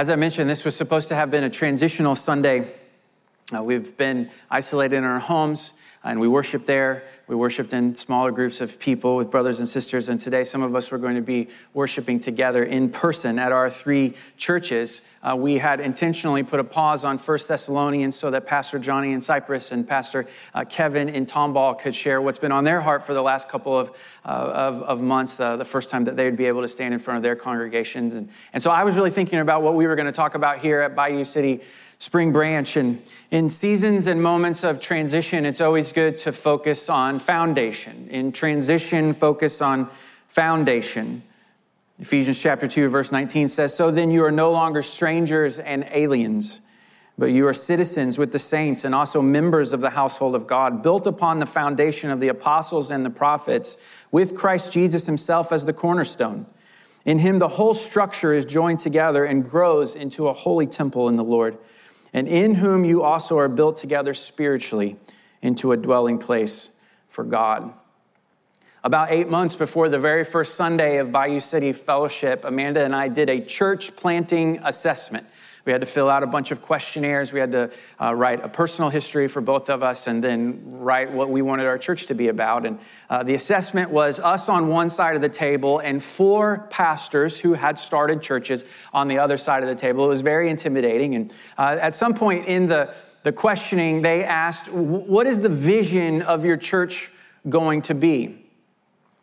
As I mentioned, this was supposed to have been a transitional Sunday. Uh, we've been isolated in our homes and we worshiped there. We worshiped in smaller groups of people with brothers and sisters. And today, some of us were going to be worshiping together in person at our three churches. Uh, we had intentionally put a pause on First Thessalonians so that Pastor Johnny in Cypress and Pastor uh, Kevin in Tomball could share what's been on their heart for the last couple of, uh, of, of, months, the first time that they would be able to stand in front of their congregations. And, and so I was really thinking about what we were going to talk about here at Bayou City Spring Branch. And in seasons and moments of transition, it's always good to focus on foundation. In transition, focus on foundation. Ephesians chapter 2, verse 19 says, So then you are no longer strangers and aliens, but you are citizens with the saints and also members of the household of God, built upon the foundation of the apostles and the prophets, with Christ Jesus himself as the cornerstone. In him, the whole structure is joined together and grows into a holy temple in the Lord and in whom you also are built together spiritually into a dwelling place for God. About eight months before the very first Sunday of Bayou City Fellowship, Amanda and I did a church planting assessment. We had to fill out a bunch of questionnaires. We had to uh, write a personal history for both of us and then write what we wanted our church to be about. And uh, the assessment was us on one side of the table and four pastors who had started churches on the other side of the table. It was very intimidating. And uh, at some point in the, the questioning, they asked, What is the vision of your church going to be?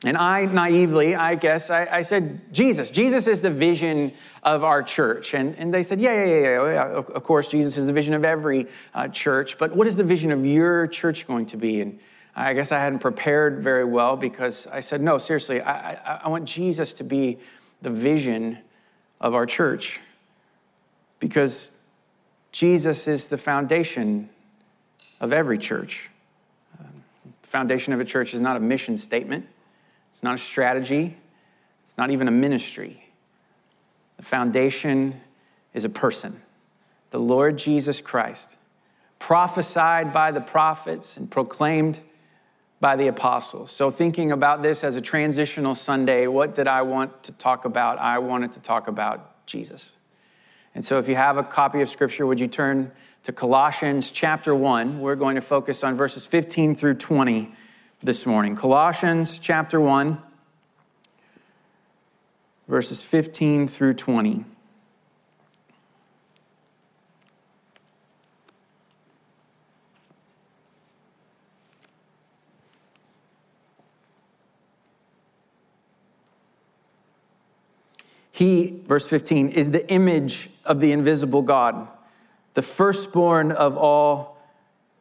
And I naively, I guess, I, I, said, Jesus. Jesus is the vision of our church. And, and they said, yeah, yeah, yeah, yeah. Of, of, course, Jesus is the vision of every uh, church. But what is the vision of your church going to be? And I guess I hadn't prepared very well because I said, no, seriously, I, I, I want Jesus to be the vision of our church because Jesus is the foundation of every church. Uh, foundation of a church is not a mission statement. It's not a strategy, it's not even a ministry. The foundation is a person, the Lord Jesus Christ, prophesied by the prophets and proclaimed by the apostles. So, thinking about this as a transitional Sunday, what did I want to talk about? I wanted to talk about Jesus. And so, if you have a copy of Scripture, would you turn to Colossians chapter 1? We're going to focus on verses 15 through 20 this morning. Colossians chapter 1, verses 15 through 20. He, verse 15, is the image of the invisible God, the firstborn of all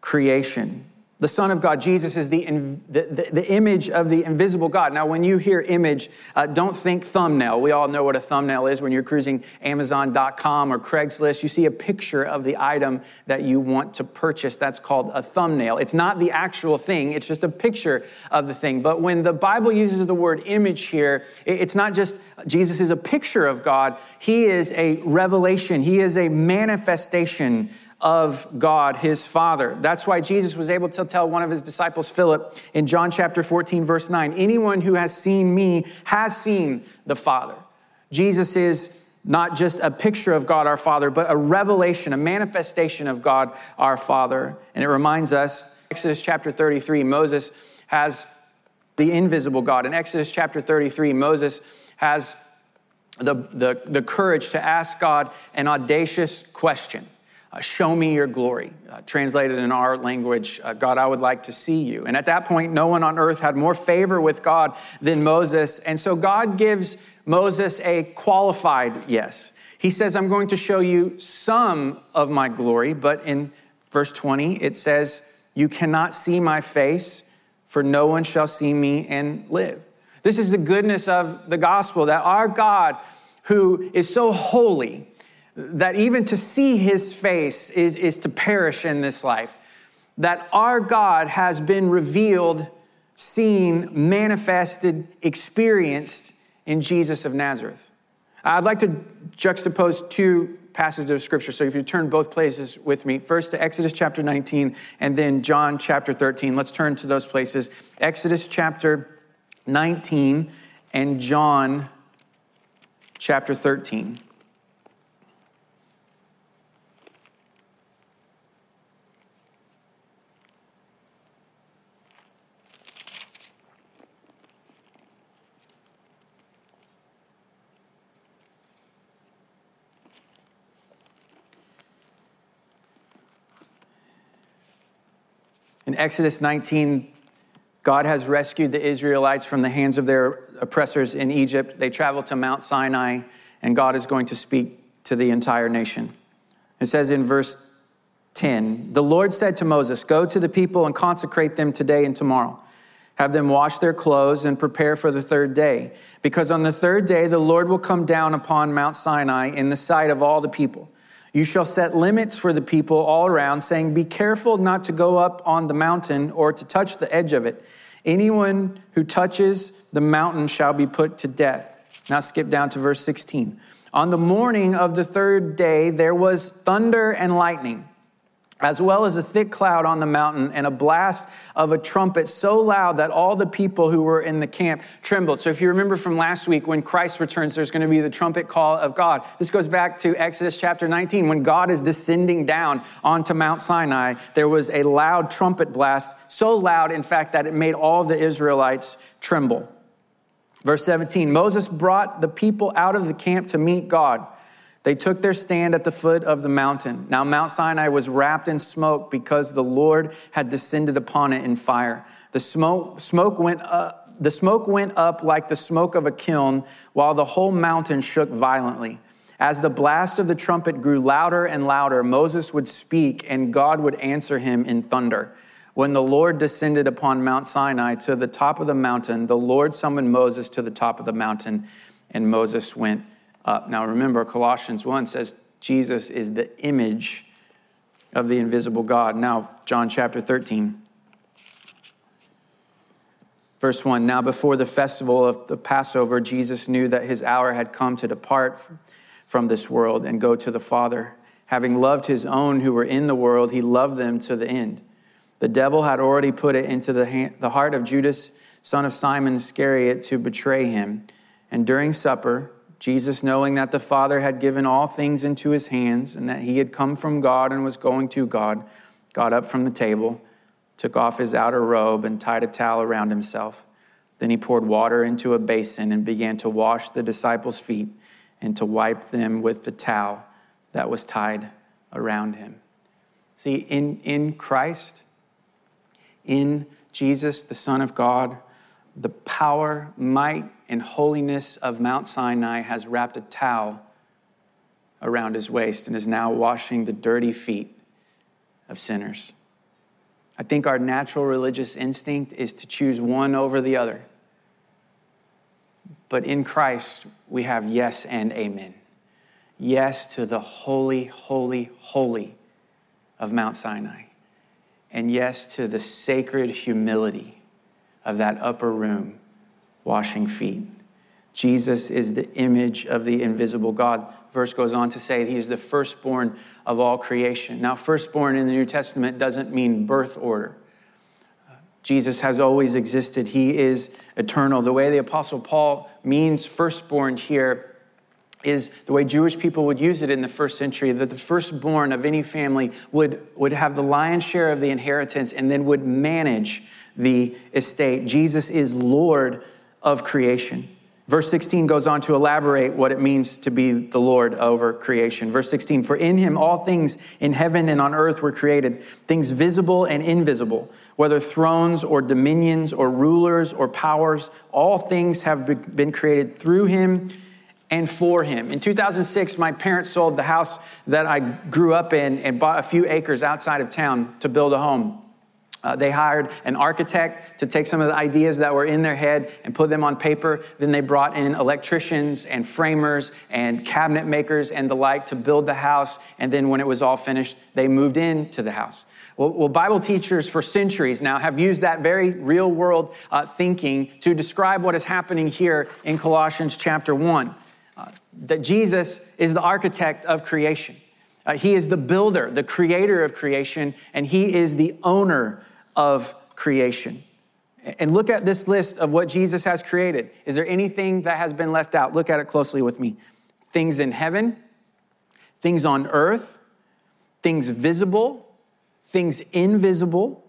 creation. The Son of God, Jesus, is the, the, the, image of the invisible God. Now, when you hear image, uh, don't think thumbnail. We all know what a thumbnail is when you're cruising Amazon.com or Craigslist. You see a picture of the item that you want to purchase. That's called a thumbnail. It's not the actual thing, it's just a picture of the thing. But when the Bible uses the word image here, it's not just Jesus is a picture of God, He is a revelation, He is a manifestation of God, his Father. That's why Jesus was able to tell one of his disciples, Philip, in John chapter 14, verse 9 anyone who has seen me has seen the Father. Jesus is not just a picture of God our Father, but a revelation, a manifestation of God our Father. And it reminds us, Exodus chapter 33, Moses has the invisible God. In Exodus chapter 33, Moses has the, the, the courage to ask God an audacious question uh, show me your glory. Uh, translated in our language, uh, God, I would like to see you. And at that point, no one on earth had more favor with God than Moses. And so God gives Moses a qualified yes. He says, I'm going to show you some of my glory, but in verse 20, it says, You cannot see my face, for no one shall see me and live. This is the goodness of the gospel that our God, who is so holy, that even to see his face is, is to perish in this life. That our God has been revealed, seen, manifested, experienced in Jesus of Nazareth. I'd like to juxtapose two passages of scripture. So if you turn both places with me, first to Exodus chapter 19 and then John chapter 13. Let's turn to those places. Exodus chapter 19 and John chapter 13. In Exodus 19, God has rescued the Israelites from the hands of their oppressors in Egypt. They travel to Mount Sinai, and God is going to speak to the entire nation. It says in verse 10 The Lord said to Moses, Go to the people and consecrate them today and tomorrow. Have them wash their clothes and prepare for the third day. Because on the third day, the Lord will come down upon Mount Sinai in the sight of all the people. You shall set limits for the people all around, saying, Be careful not to go up on the mountain or to touch the edge of it. Anyone who touches the mountain shall be put to death. Now skip down to verse 16. On the morning of the third day, there was thunder and lightning as well as a thick cloud on the mountain and a blast of a trumpet so loud that all the people who were in the camp trembled. So, if you remember from last week, when Christ returns, there's going to be the trumpet call of God. This goes back to Exodus chapter 19. When God is descending down onto Mount Sinai, there was a loud trumpet blast, so loud, in fact, that it made all the Israelites tremble. Verse 17 Moses brought the people out of the camp to meet God. They took their stand at the foot of the mountain. Now, Mount Sinai was wrapped in smoke because the Lord had descended upon it in fire. The smoke, smoke went up, the smoke went up like the smoke of a kiln, while the whole mountain shook violently. As the blast of the trumpet grew louder and louder, Moses would speak, and God would answer him in thunder. When the Lord descended upon Mount Sinai to the top of the mountain, the Lord summoned Moses to the top of the mountain, and Moses went up. Now remember, Colossians 1 says Jesus is the image of the invisible God. Now, John chapter 13. Verse 1 Now, before the festival of the Passover, Jesus knew that his hour had come to depart from this world and go to the Father. Having loved his own who were in the world, he loved them to the end. The devil had already put it into the, hand, the heart of Judas, son of Simon Iscariot, to betray him. And during supper, Jesus, knowing that the Father had given all things into his hands and that he had come from God and was going to God, got up from the table, took off his outer robe, and tied a towel around himself. Then he poured water into a basin and began to wash the disciples' feet and to wipe them with the towel that was tied around him. See, in, in Christ, in Jesus, the Son of God, the power, might, and holiness of Mount Sinai has wrapped a towel around his waist and is now washing the dirty feet of sinners. I think our natural religious instinct is to choose one over the other. But in Christ, we have yes and amen. Yes to the holy, holy, holy of Mount Sinai. And yes to the sacred humility of that upper room washing feet. Jesus is the image of the invisible God. Verse goes on to say he is the firstborn of all creation. Now, firstborn in the New Testament doesn't mean birth order. Jesus has always existed. He is eternal. The way the Apostle Paul means firstborn here is the way Jewish people would use it in the first century that the firstborn of any family would, would have the lion's share of the inheritance and then would manage the estate. Jesus is Lord of creation. Verse 16 goes on to elaborate what it means to be the Lord over creation. Verse 16, for in him all things in heaven and on earth were created, things visible and invisible, whether thrones or dominions or rulers or powers, all things have been created through him and for him. In 2006, my parents sold the house that I grew up in and bought a few acres outside of town to build a home. Uh, they hired an architect to take some of the ideas that were in their head and put them on paper. Then they brought in electricians and framers and cabinet makers and the like to build the house. And then when it was all finished, they moved into the house. Well, well Bible teachers for centuries now have used that very real world uh, thinking to describe what is happening here in Colossians chapter 1. That Jesus is the architect of creation. Uh, he is the builder, the creator of creation, and he is the owner of creation. And look at this list of what Jesus has created. Is there anything that has been left out? Look at it closely with me. Things in heaven, things on earth, things visible, things invisible,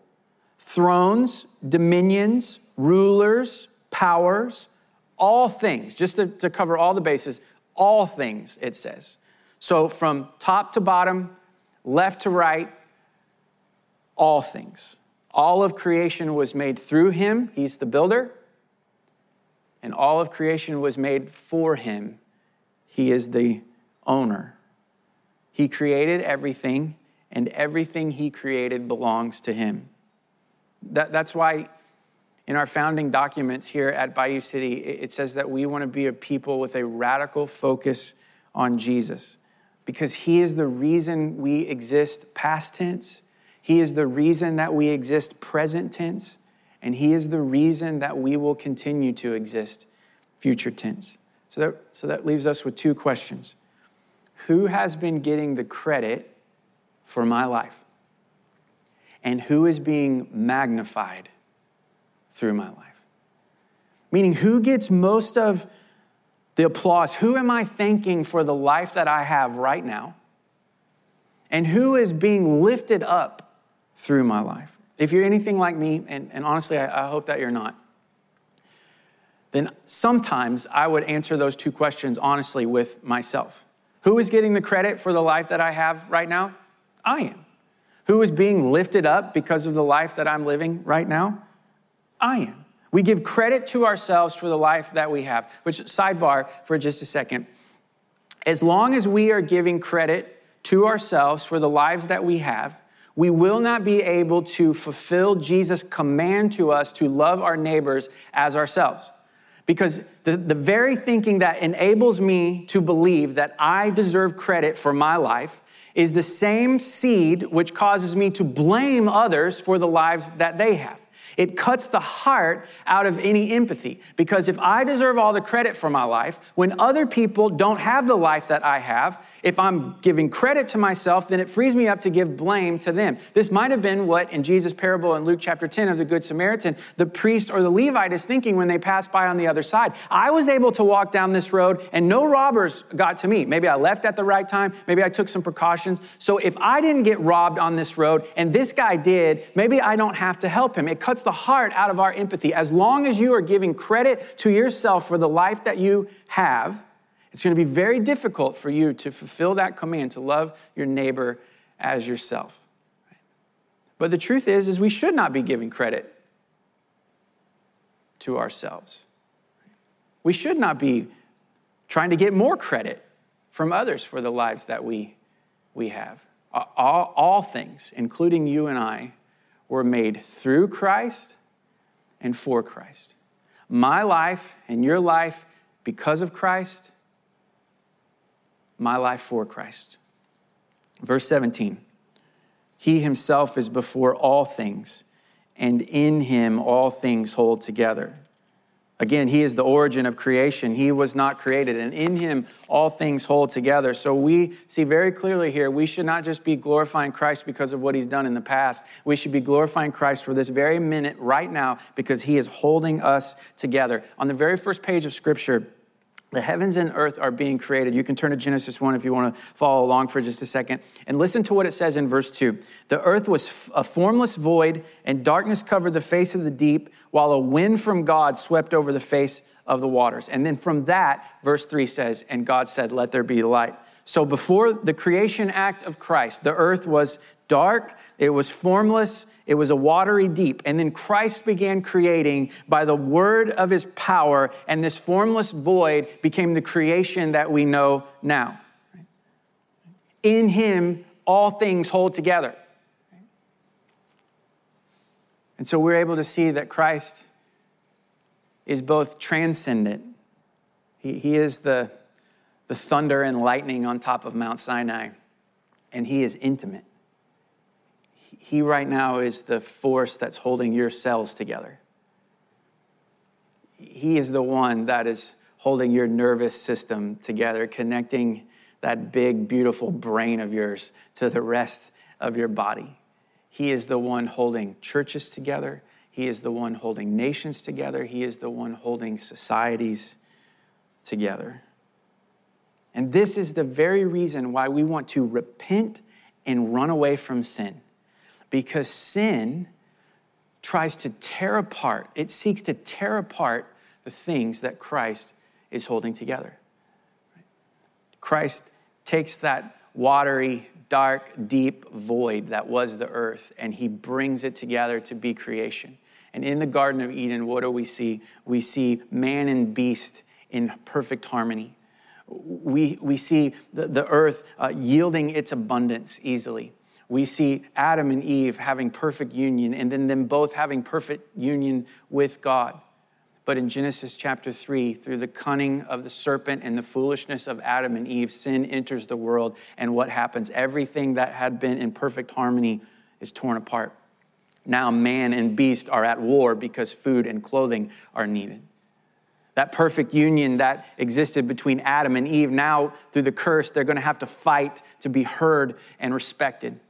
thrones, dominions, rulers, powers, all things, just to, to cover all the bases, all things, it says. So from top to bottom, left to right, all things All of creation was made through him, he's the builder, and all of creation was made for him, he is the owner. He created everything, and everything he created belongs to him. That, that's why in our founding documents here at Bayou City, it says that we want to be a people with a radical focus on Jesus because he is the reason we exist past tense, he is the reason that we exist present tense, and he is the reason that we will continue to exist future tense. So that, so that leaves us with two questions Who has been getting the credit for my life? And who is being magnified through my life? Meaning, who gets most of the applause? Who am I thanking for the life that I have right now? And who is being lifted up through my life? If you're anything like me, and, and honestly, I, I hope that you're not, then sometimes I would answer those two questions honestly with myself. Who is getting the credit for the life that I have right now? I am. Who is being lifted up because of the life that I'm living right now? I am. We give credit to ourselves for the life that we have, which, sidebar for just a second. As long as we are giving credit to ourselves for the lives that we have, we will not be able to fulfill Jesus' command to us to love our neighbors as ourselves. Because the, the very thinking that enables me to believe that I deserve credit for my life is the same seed which causes me to blame others for the lives that they have. It cuts the heart out of any empathy. Because if I deserve all the credit for my life, when other people don't have the life that I have, if I'm giving credit to myself, then it frees me up to give blame to them. This might have been what in Jesus' parable in Luke chapter 10 of the Good Samaritan, the priest or the Levite is thinking when they pass by on the other side. I was able to walk down this road and no robbers got to me. Maybe I left at the right time. Maybe I took some precautions. So if I didn't get robbed on this road and this guy did, maybe I don't have to help him. It cuts the heart out of our empathy. As long as you are giving credit to yourself for the life that you have, it's going to be very difficult for you to fulfill that command to love your neighbor as yourself. But the truth is is we should not be giving credit to ourselves. We should not be trying to get more credit from others for the lives that we, we have. All, all things, including you and I, were made through Christ and for Christ. My life and your life because of Christ, my life for Christ. Verse 17 He himself is before all things, and in him all things hold together. Again, he is the origin of creation. He was not created, and in him all things hold together. So we see very clearly here we should not just be glorifying Christ because of what he's done in the past. We should be glorifying Christ for this very minute right now because he is holding us together. On the very first page of Scripture, the heavens and earth are being created. You can turn to Genesis 1 if you want to follow along for just a second. And listen to what it says in verse 2. The earth was a formless void, and darkness covered the face of the deep, while a wind from God swept over the face of the waters. And then from that, verse 3 says, And God said, Let there be light. So before the creation act of Christ, the earth was dark, it was formless, it was a watery deep. And then Christ began creating by the word of his power, and this formless void became the creation that we know now. In him, all things hold together. And so we're able to see that Christ is both transcendent, he, he is the, the thunder and lightning on top of Mount Sinai, and he is intimate. He right now is the force that's holding your cells together. He is the one that is holding your nervous system together, connecting that big, beautiful brain of yours to the rest of your body. He is the one holding churches together. He is the one holding nations together. He is the one holding societies together. And this is the very reason why we want to repent and run away from sin because sin tries to tear apart, it seeks to tear apart the things that Christ is holding together. Christ takes that watery dark, deep void that was the earth, and he brings it together to be creation. And in the Garden of Eden, what do we see? We see man and beast in perfect harmony. We, we see the, the earth uh, yielding its abundance easily. We see Adam and Eve having perfect union, and then them both having perfect union with God. But in Genesis chapter 3, through the cunning of the serpent and the foolishness of Adam and Eve, sin enters the world. And what happens? Everything that had been in perfect harmony is torn apart. Now, man and beast are at war because food and clothing are needed. That perfect union that existed between Adam and Eve, now through the curse, they're going to have to fight to be heard and respected.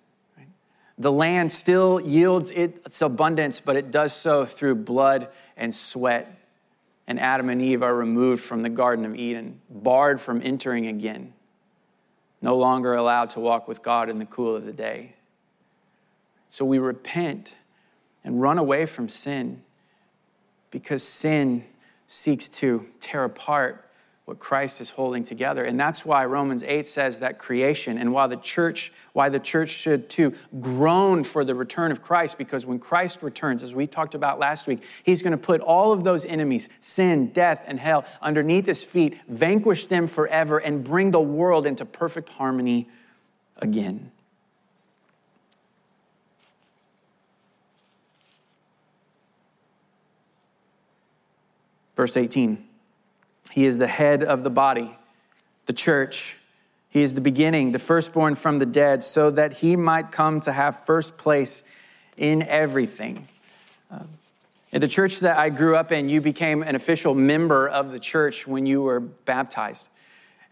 The land still yields its abundance, but it does so through blood and sweat. And Adam and Eve are removed from the Garden of Eden, barred from entering again, no longer allowed to walk with God in the cool of the day. So we repent and run away from sin because sin seeks to tear apart what Christ is holding together. And that's why Romans 8 says that creation and why the church, why the church should too groan for the return of Christ, because when Christ returns, as we talked about last week, he's going to put all of those enemies, sin, death, and hell, underneath his feet, vanquish them forever, and bring the world into perfect harmony again. Verse 18 He is the head of the body, the church. He is the beginning, the firstborn from the dead, so that he might come to have first place in everything. Uh, in the church that I grew up in, you became an official member of the church when you were baptized.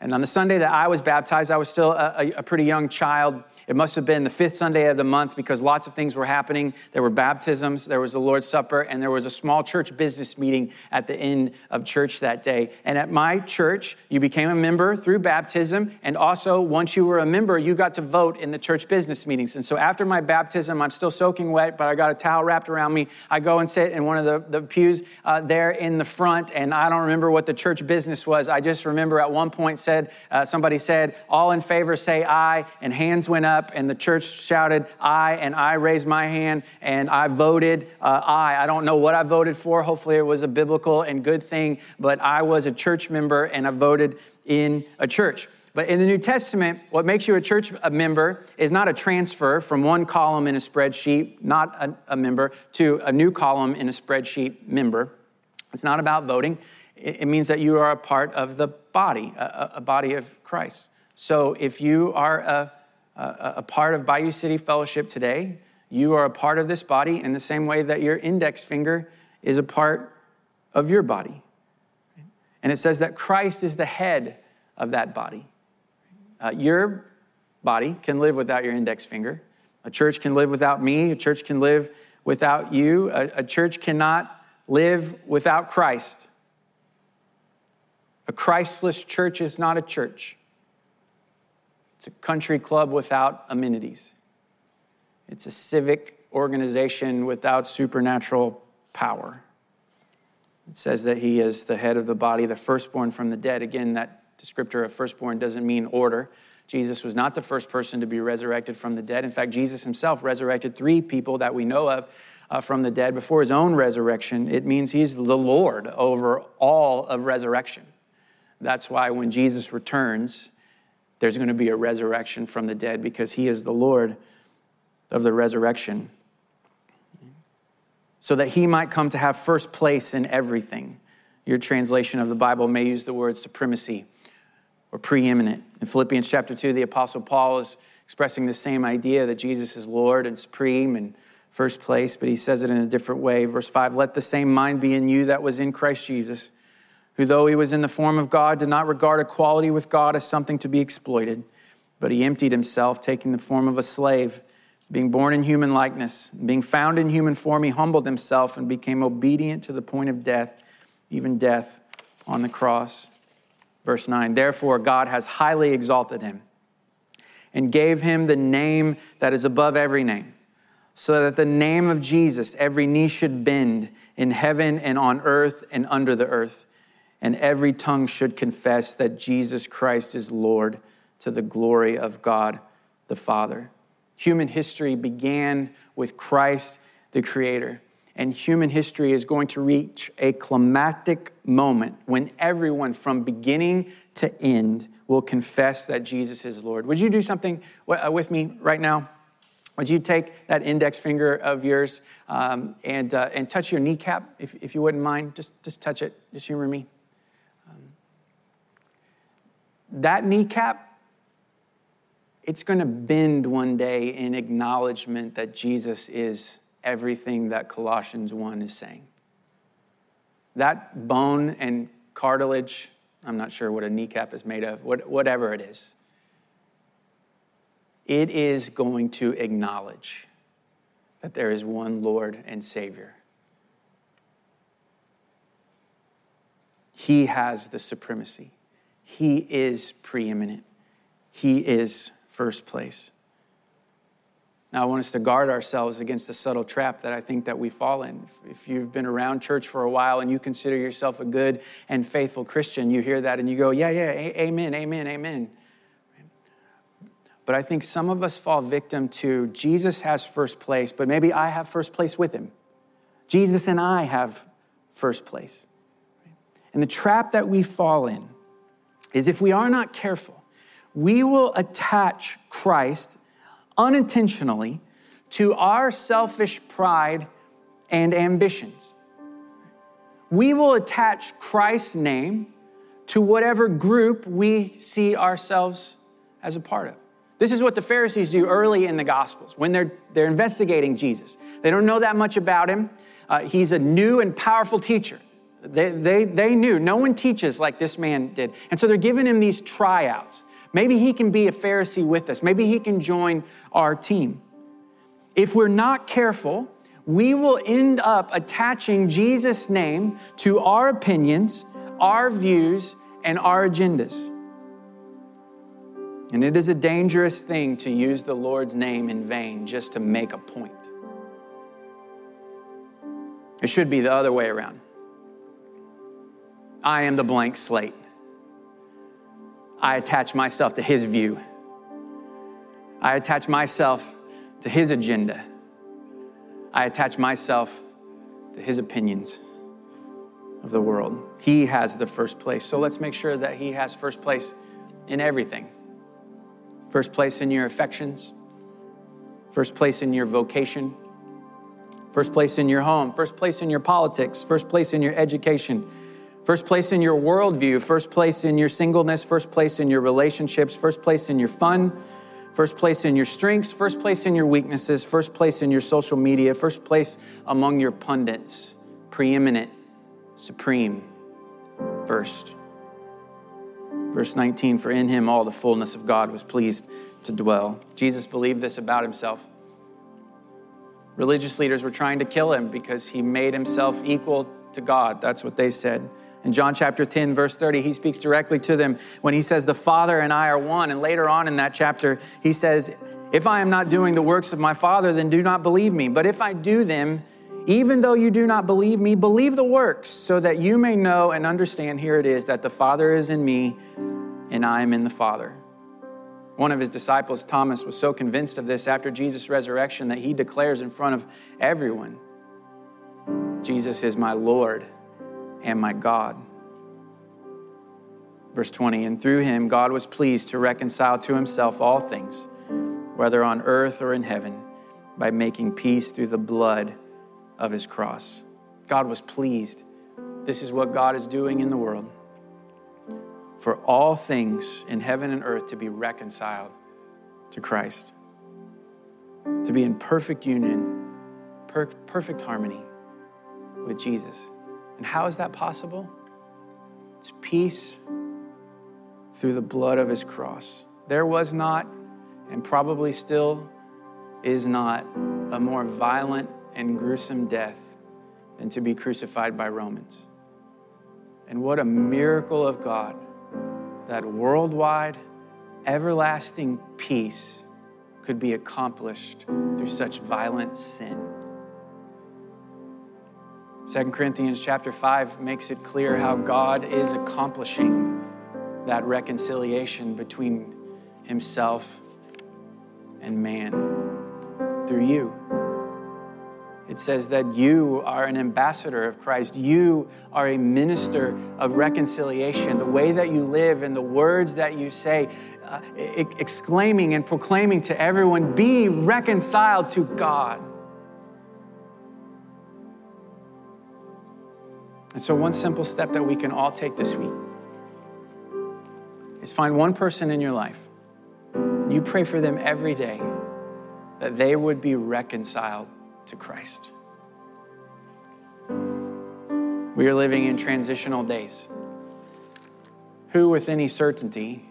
And on the Sunday that I was baptized, I was still a, a, pretty young child. It must have been the fifth Sunday of the month because lots of things were happening. There were baptisms, there was the Lord's Supper, and there was a small church business meeting at the end of church that day. And at my church, you became a member through baptism. And also, once you were a member, you got to vote in the church business meetings. And so after my baptism, I'm still soaking wet, but I got a towel wrapped around me. I go and sit in one of the, the pews uh, there in the front, and I don't remember what the church business was. I just remember at one point said, said, uh, somebody said, all in favor say aye, and hands went up, and the church shouted aye, and I raised my hand, and I voted uh, aye. I don't know what I voted for. Hopefully, it was a biblical and good thing, but I was a church member, and I voted in a church. But in the New Testament, what makes you a church member is not a transfer from one column in a spreadsheet, not a, a member, to a new column in a spreadsheet member. It's not about voting. It means that you are a part of the body, a, body of Christ. So if you are a, a, a part of Bayou City Fellowship today, you are a part of this body in the same way that your index finger is a part of your body. And it says that Christ is the head of that body. Uh, your body can live without your index finger. A church can live without me. A church can live without you. A, a church cannot live without Christ. A Christless church is not a church. It's a country club without amenities. It's a civic organization without supernatural power. It says that he is the head of the body, the firstborn from the dead. Again, that descriptor of firstborn doesn't mean order. Jesus was not the first person to be resurrected from the dead. In fact, Jesus himself resurrected three people that we know of uh, from the dead before his own resurrection. It means he's the Lord over all of resurrection. That's why when Jesus returns, there's going to be a resurrection from the dead because he is the Lord of the resurrection. So that he might come to have first place in everything. Your translation of the Bible may use the word supremacy or preeminent. In Philippians chapter 2, the Apostle Paul is expressing the same idea that Jesus is Lord and supreme and first place, but he says it in a different way. Verse 5 Let the same mind be in you that was in Christ Jesus who, though he was in the form of God, did not regard equality with God as something to be exploited, but he emptied himself, taking the form of a slave. Being born in human likeness, being found in human form, he humbled himself and became obedient to the point of death, even death on the cross. Verse 9 Therefore, God has highly exalted him and gave him the name that is above every name, so that the name of Jesus every knee should bend in heaven and on earth and under the earth and every tongue should confess that Jesus Christ is Lord to the glory of God the Father. Human history began with Christ, the Creator. And human history is going to reach a climactic moment when everyone from beginning to end will confess that Jesus is Lord. Would you do something uh, with me right now? Would you take that index finger of yours um, and, uh, and touch your kneecap, if, if you wouldn't mind? Just, just touch it. Just humor me. That kneecap, it's going to bend one day in acknowledgement that Jesus is everything that Colossians 1 is saying. That bone and cartilage, I'm not sure what a kneecap is made of, whatever it is, it is going to acknowledge that there is one Lord and Savior. He has the supremacy. He is preeminent. He is first place. Now, I want us to guard ourselves against the subtle trap that I think that we fall in. If you've been around church for a while and you consider yourself a good and faithful Christian, you hear that and you go, yeah, yeah, amen, amen, amen. But I think some of us fall victim to Jesus has first place, but maybe I have first place with him. Jesus and I have first place. And the trap that we fall in is if we are not careful, we will attach Christ unintentionally to our selfish pride and ambitions. We will attach Christ's name to whatever group we see ourselves as a part of. This is what the Pharisees do early in the Gospels when they're, they're investigating Jesus. They don't know that much about him. Uh, he's a new and powerful teacher. They, they, they knew. No one teaches like this man did. And so they're giving him these tryouts. Maybe he can be a Pharisee with us. Maybe he can join our team. If we're not careful, we will end up attaching Jesus' name to our opinions, our views, and our agendas. And it is a dangerous thing to use the Lord's name in vain just to make a point. It should be the other way around. I am the blank slate. I attach myself to his view. I attach myself to his agenda. I attach myself to his opinions of the world. He has the first place. So let's make sure that he has first place in everything. First place in your affections, first place in your vocation, first place in your home, first place in your politics, first place in your education First place in your worldview, first place in your singleness, first place in your relationships, first place in your fun, first place in your strengths, first place in your weaknesses, first place in your social media, first place among your pundits, preeminent, supreme, first. Verse 19, for in him all the fullness of God was pleased to dwell. Jesus believed this about himself. Religious leaders were trying to kill him because he made himself equal to God. That's what they said. In John chapter 10, verse 30, he speaks directly to them when he says, The Father and I are one. And later on in that chapter, he says, If I am not doing the works of my Father, then do not believe me. But if I do them, even though you do not believe me, believe the works, so that you may know and understand, here it is, that the Father is in me and I am in the Father. One of his disciples, Thomas, was so convinced of this after Jesus' resurrection that he declares in front of everyone Jesus is my Lord and my God. Verse 20, and through him God was pleased to reconcile to himself all things, whether on earth or in heaven, by making peace through the blood of his cross. God was pleased. This is what God is doing in the world. For all things in heaven and earth to be reconciled to Christ, to be in perfect union, per- perfect harmony with Jesus. And how is that possible? It's peace through the blood of his cross. There was not, and probably still is not, a more violent and gruesome death than to be crucified by Romans. And what a miracle of God that worldwide, everlasting peace could be accomplished through such violent sin. 2 Corinthians chapter 5 makes it clear how God is accomplishing that reconciliation between himself and man through you. It says that you are an ambassador of Christ. You are a minister of reconciliation. The way that you live and the words that you say, uh, exclaiming and proclaiming to everyone, be reconciled to God. And so, one simple step that we can all take this week is find one person in your life. You pray for them every day that they would be reconciled to Christ. We are living in transitional days. Who, with any certainty,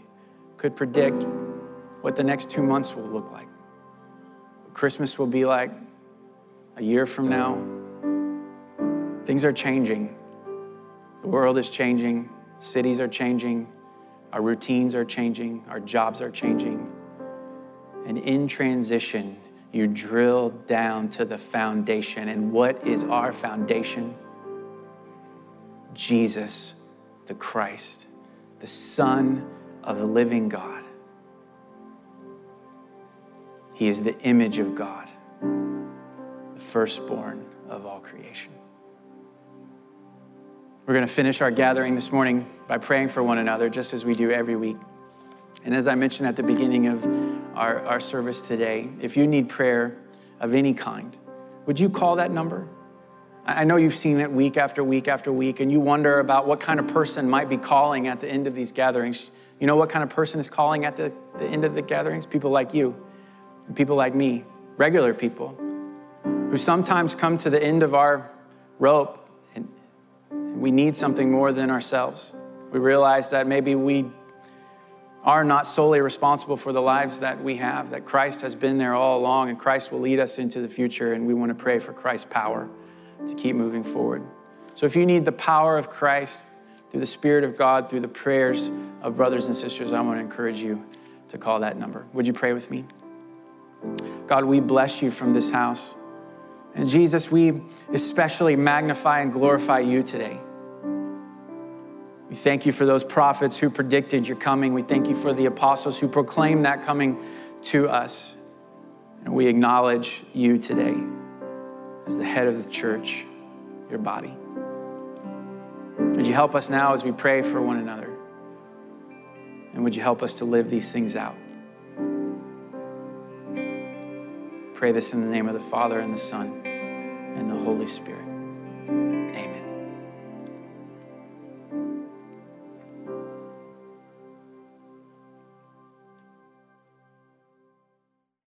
could predict what the next two months will look like? Christmas will be like a year from now? Things are changing. The world is changing, cities are changing, our routines are changing, our jobs are changing. And in transition, you drill down to the foundation. And what is our foundation? Jesus, the Christ, the Son of the living God. He is the image of God, the firstborn of all creation. We're going to finish our gathering this morning by praying for one another, just as we do every week. And as I mentioned at the beginning of our, our service today, if you need prayer of any kind, would you call that number? I know you've seen it week after week after week, and you wonder about what kind of person might be calling at the end of these gatherings. You know what kind of person is calling at the, the end of the gatherings? People like you, people like me, regular people, who sometimes come to the end of our rope we need something more than ourselves. We realize that maybe we are not solely responsible for the lives that we have, that Christ has been there all along and Christ will lead us into the future. And we want to pray for Christ's power to keep moving forward. So if you need the power of Christ through the Spirit of God, through the prayers of brothers and sisters, I want to encourage you to call that number. Would you pray with me? God, we bless you from this house. And Jesus, we especially magnify and glorify you today. We thank you for those prophets who predicted your coming. We thank you for the apostles who proclaimed that coming to us. And we acknowledge you today as the head of the church, your body. Would you help us now as we pray for one another? And would you help us to live these things out? Pray this in the name of the Father and the Son and the Holy Spirit. Amen.